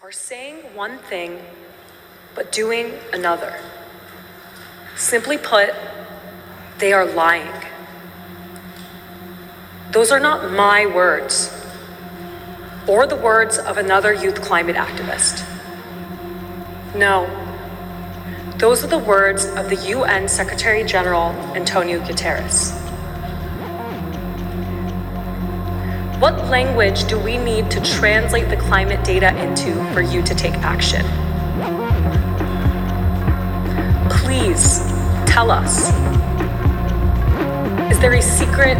are saying one thing but doing another. Simply put, they are lying. Those are not my words or the words of another youth climate activist. No, those are the words of the UN Secretary General Antonio Guterres. What language do we need to translate the climate data into for you to take action? Please tell us. Is there a secret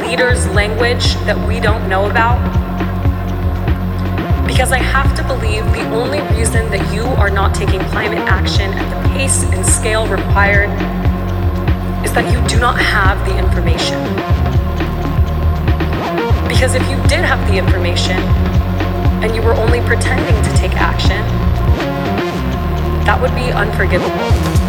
leader's language that we don't know about? Because I have to believe the only reason that you are not taking climate action at the pace and scale required is that you do not have the information. Because if you did have the information and you were only pretending to take action, that would be unforgivable.